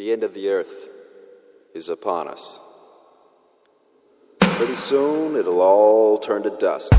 The end of the earth is upon us. Pretty soon it'll all turn to dust.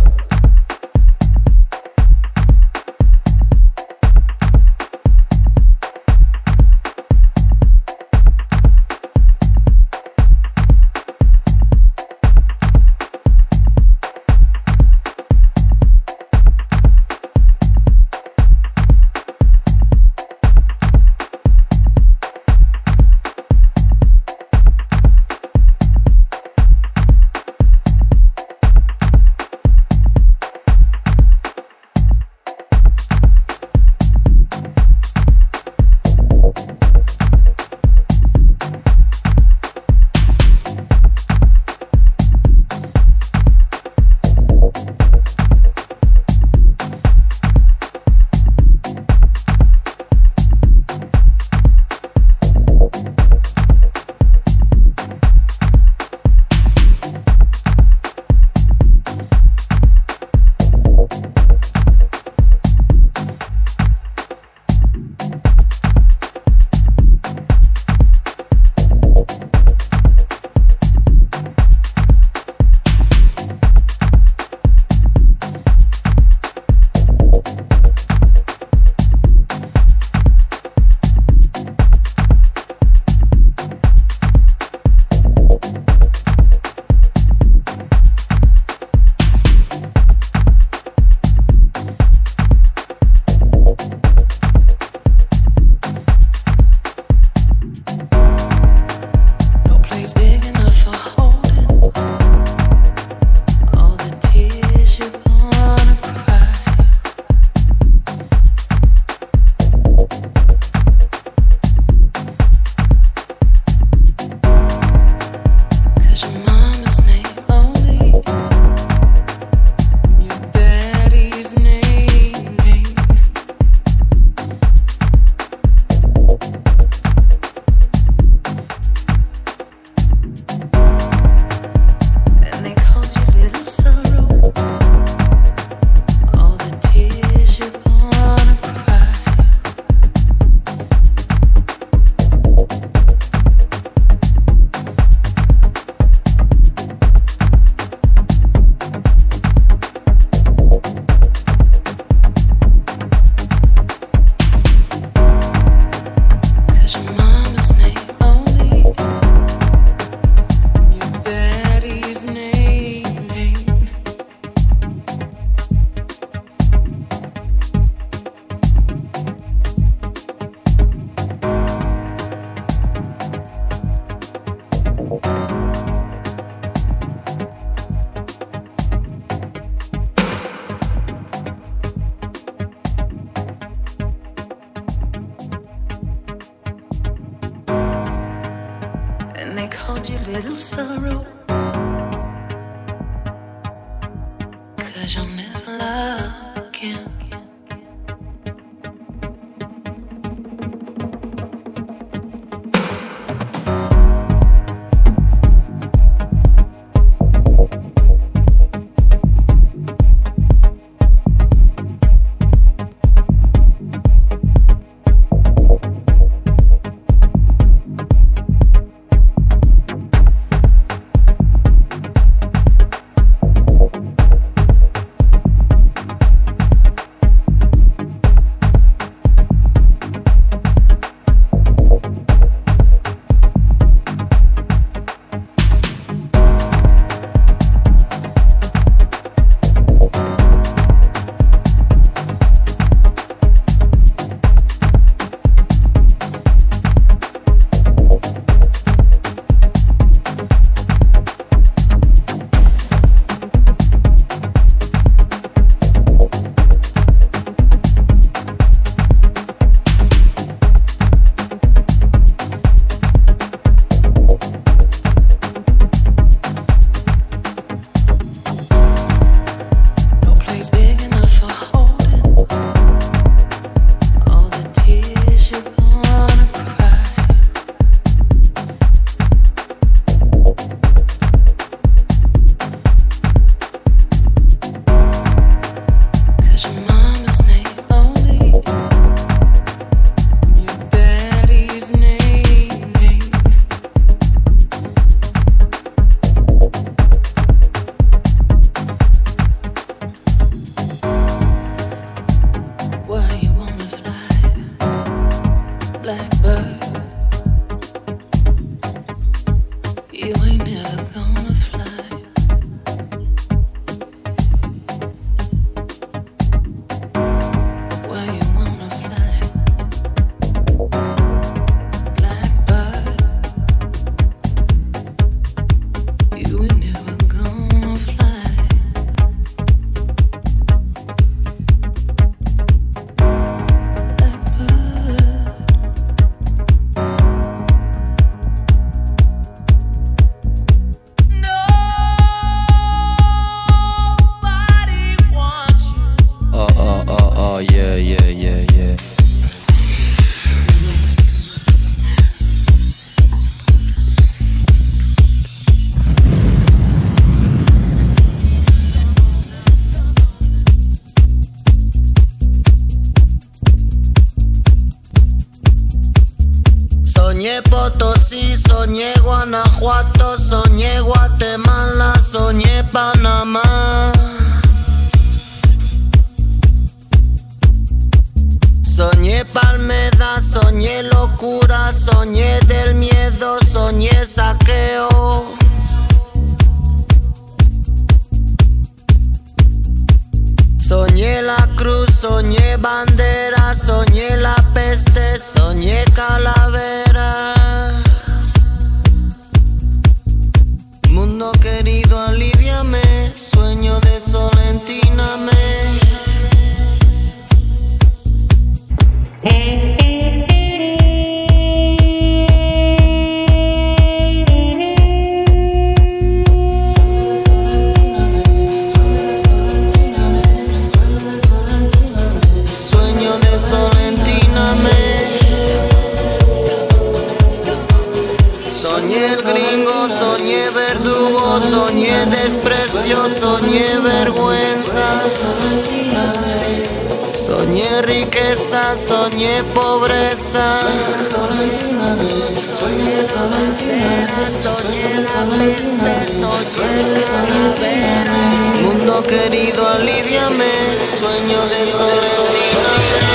Soñé riqueza, soñé pobreza. Soñé solamente una vez, soñé solamente una vez, soñé solamente una vez, soñé solamente una vez. Mundo querido, aliviame, sueño de soledad.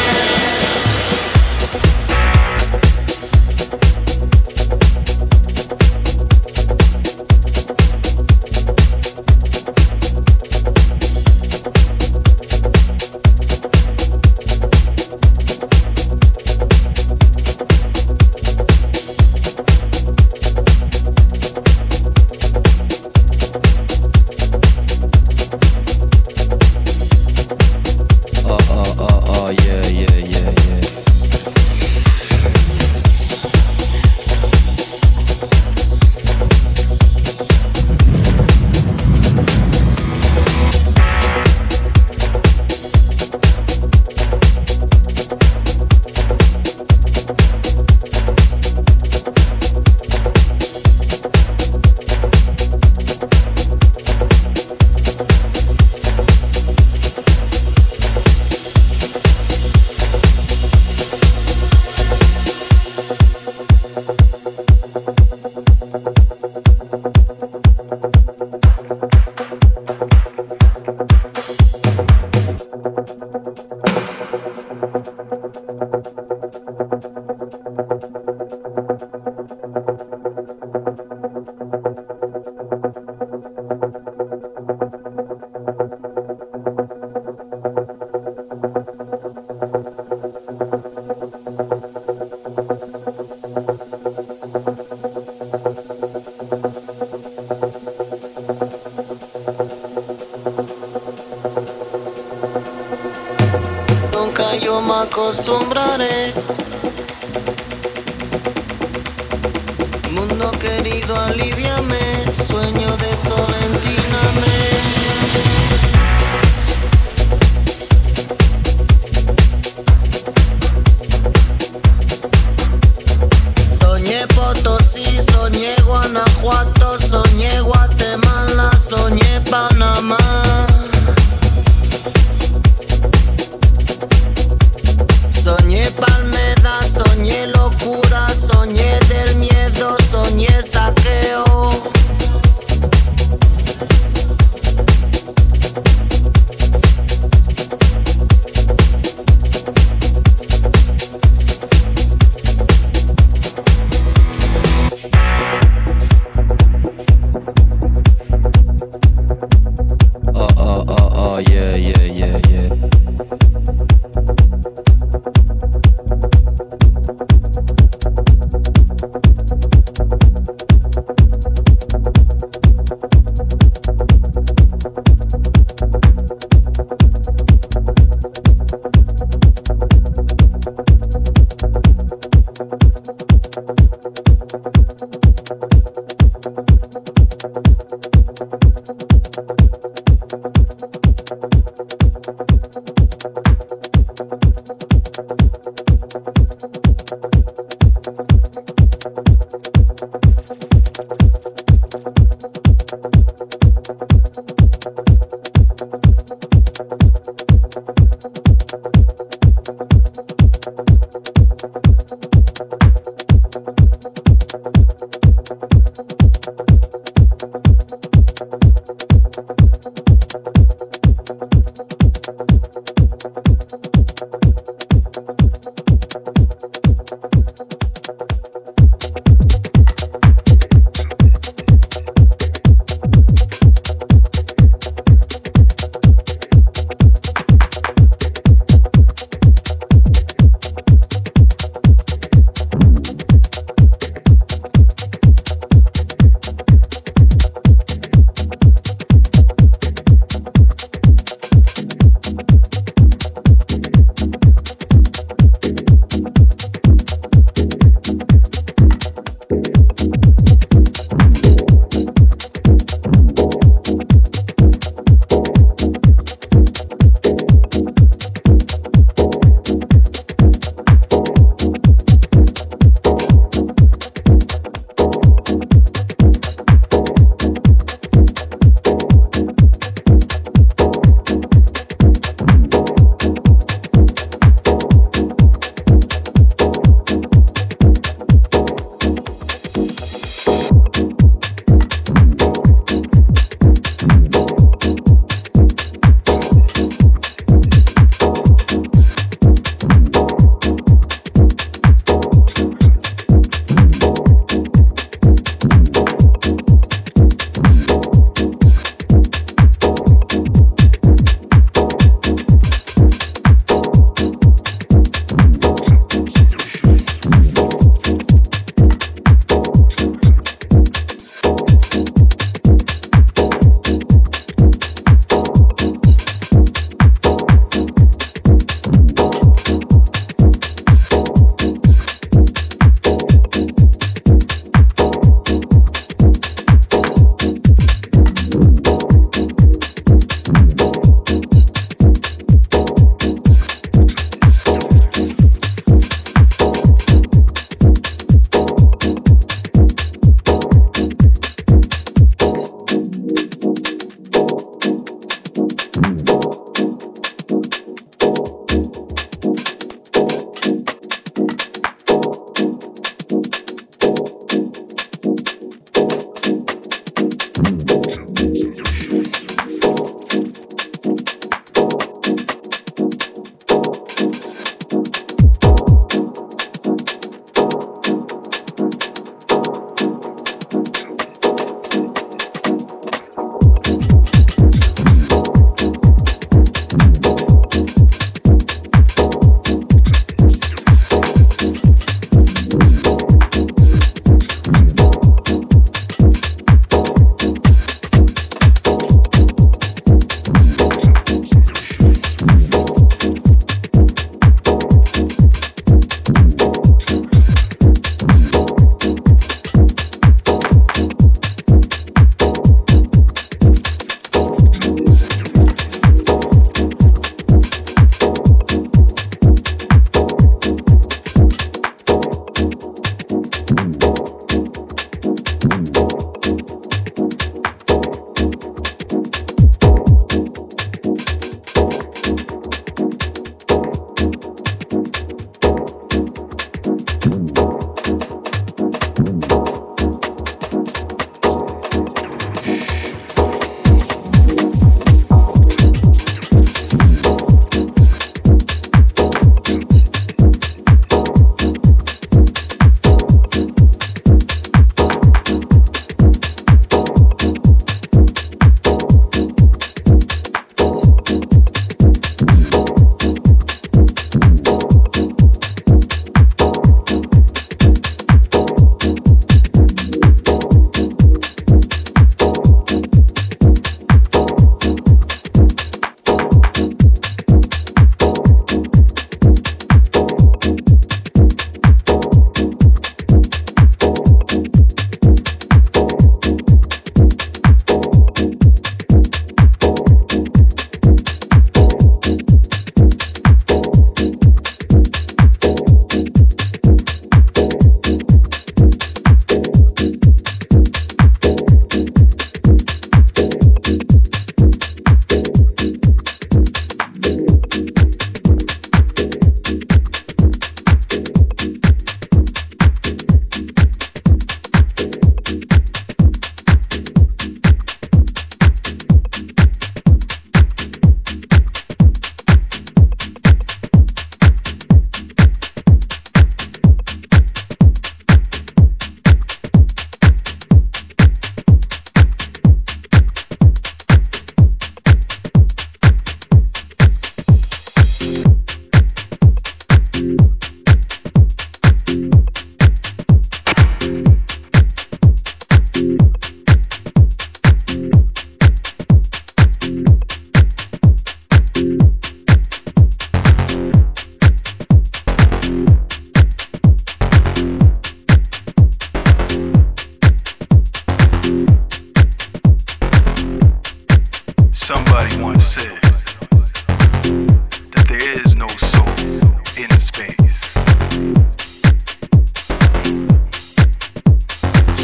costumbre.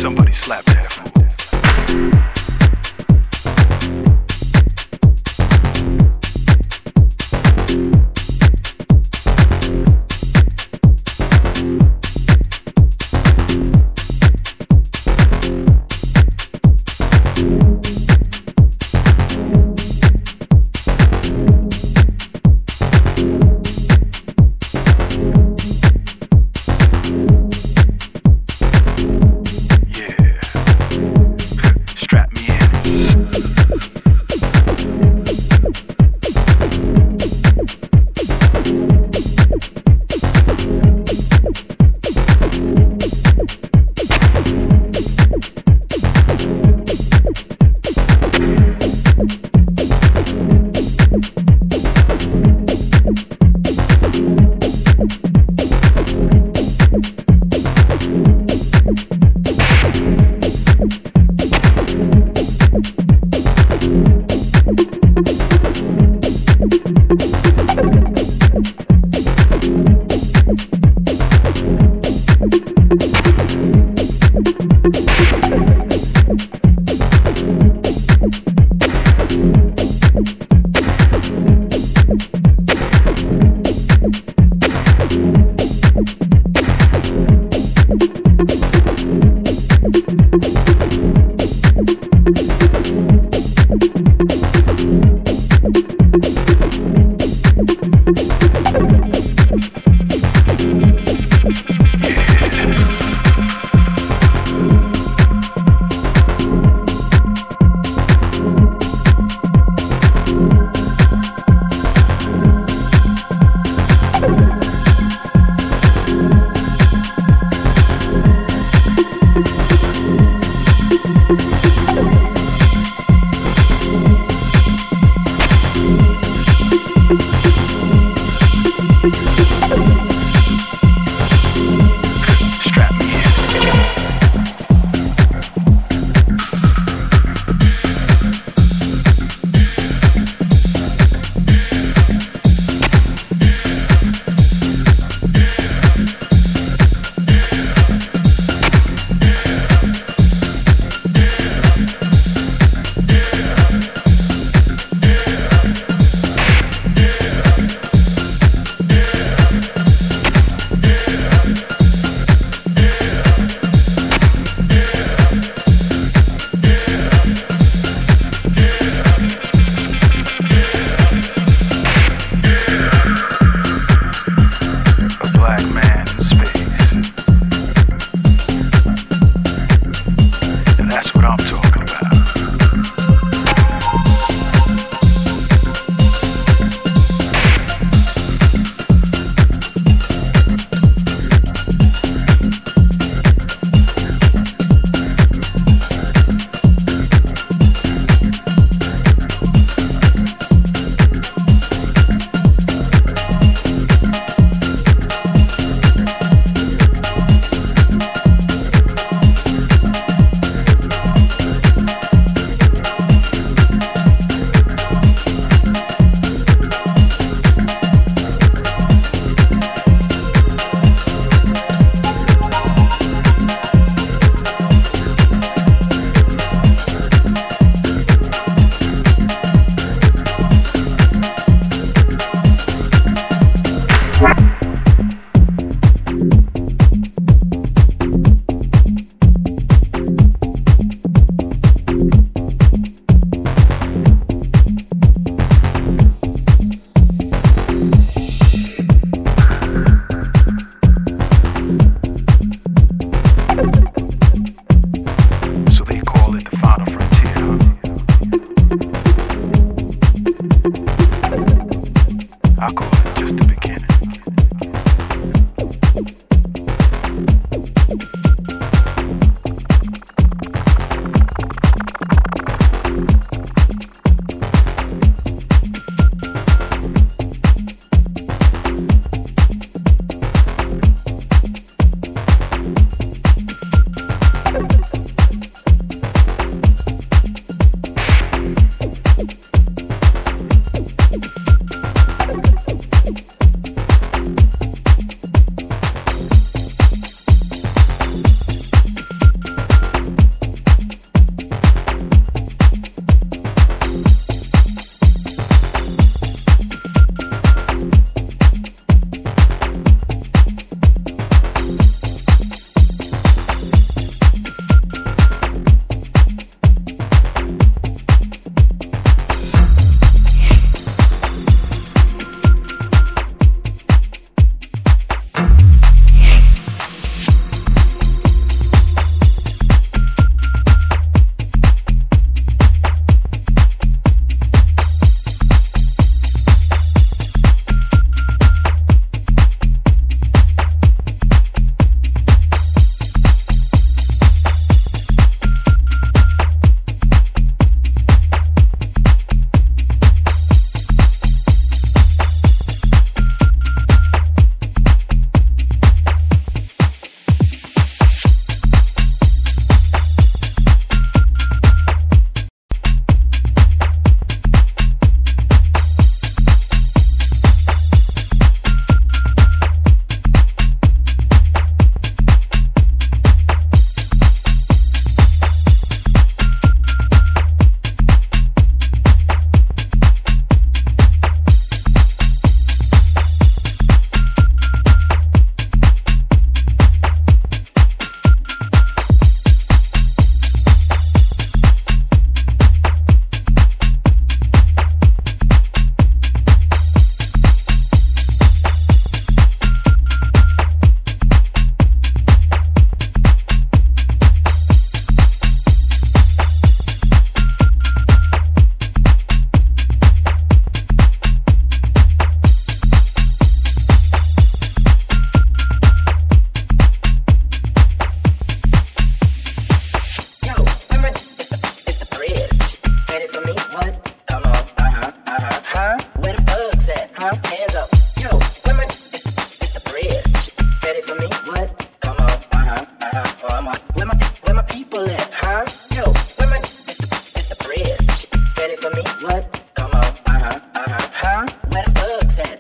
Somebody slap that fool.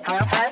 have, have.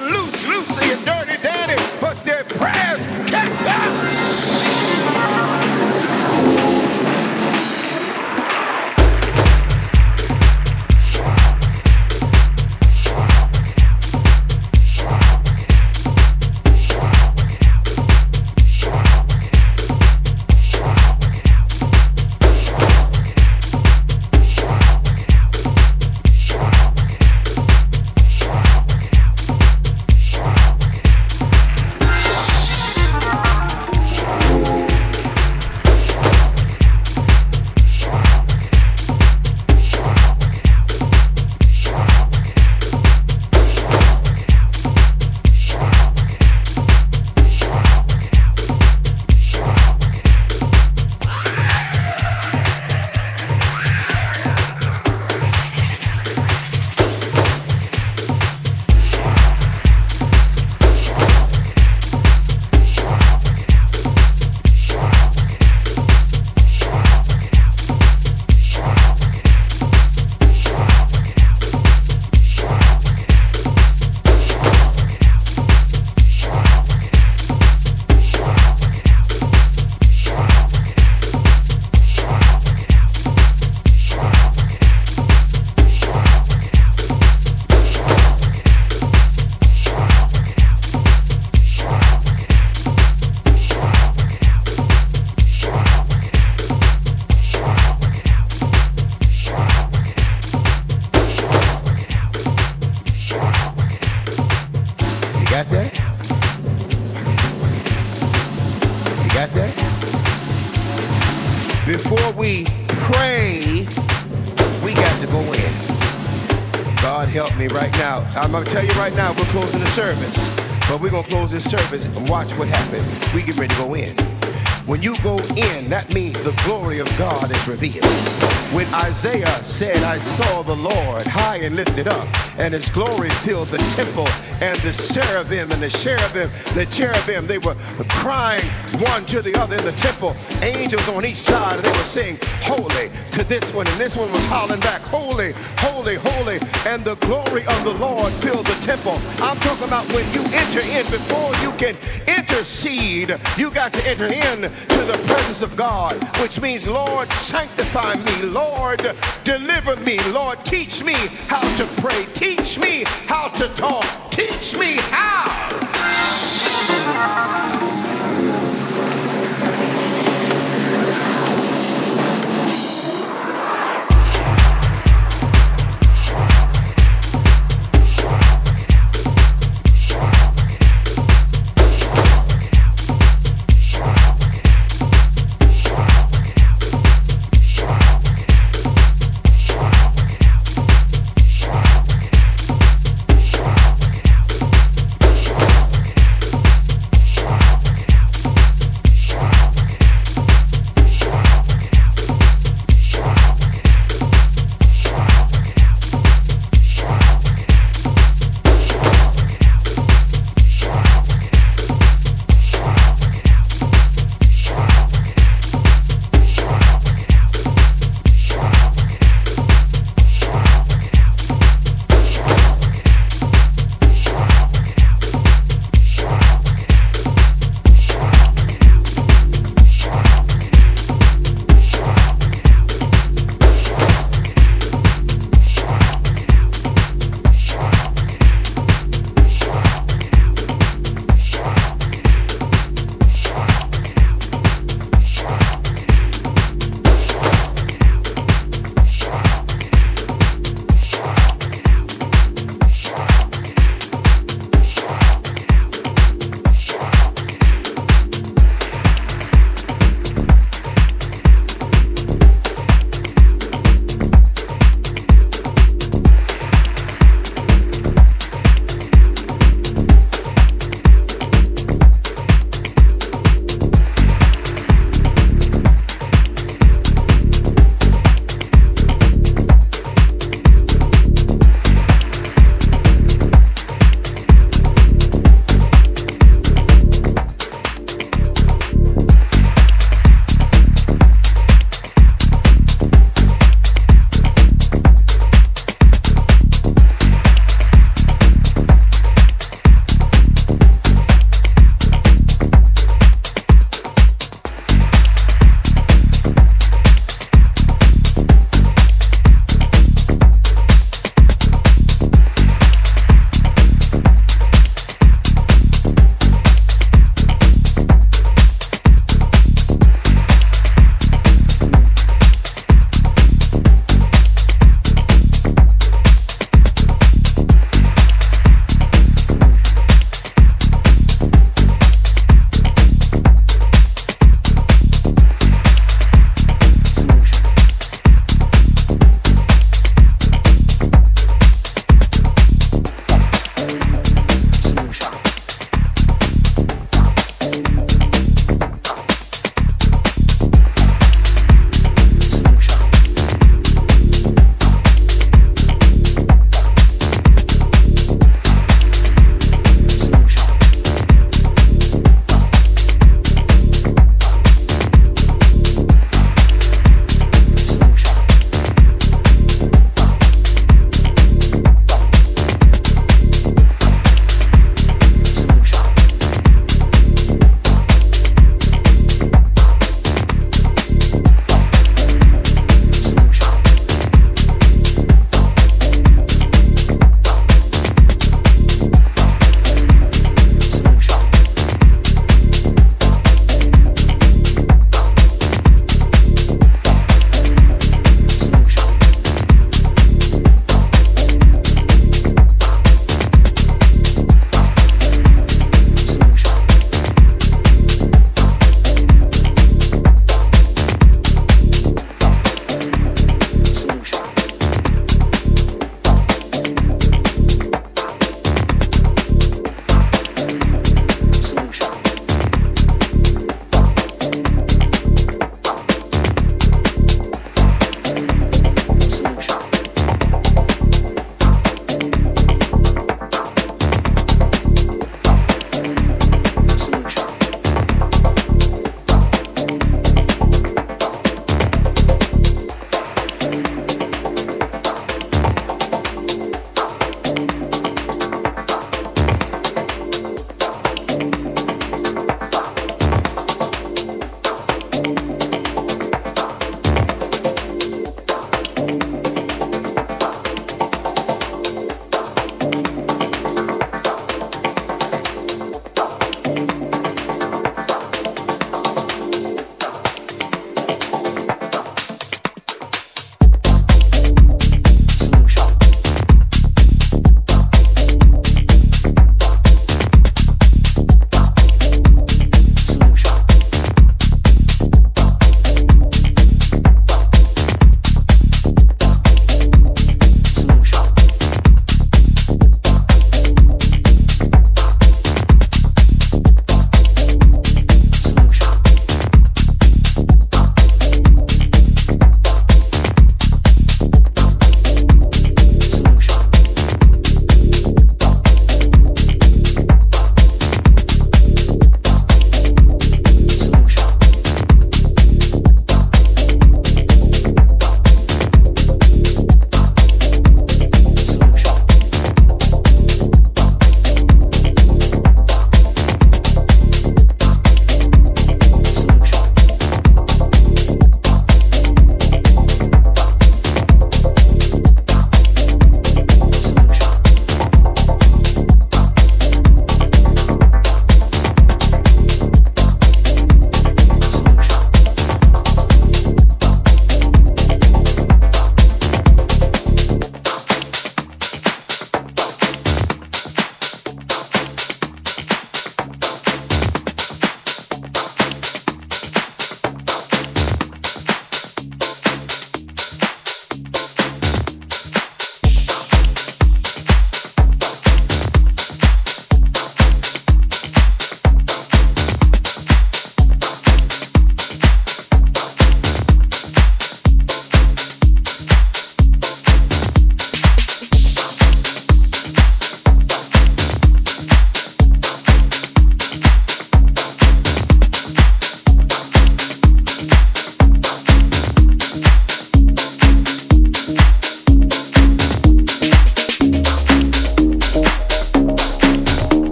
loose, loose, and dirty. and lifted up, and his glory fills the temple and and the seraphim and the cherubim, the cherubim, they were crying one to the other in the temple. Angels on each side, and they were saying, Holy to this one. And this one was howling back, Holy, holy, holy. And the glory of the Lord filled the temple. I'm talking about when you enter in, before you can intercede, you got to enter in to the presence of God, which means, Lord, sanctify me. Lord, deliver me. Lord, teach me how to pray. Teach me how to talk. Teach teach me how.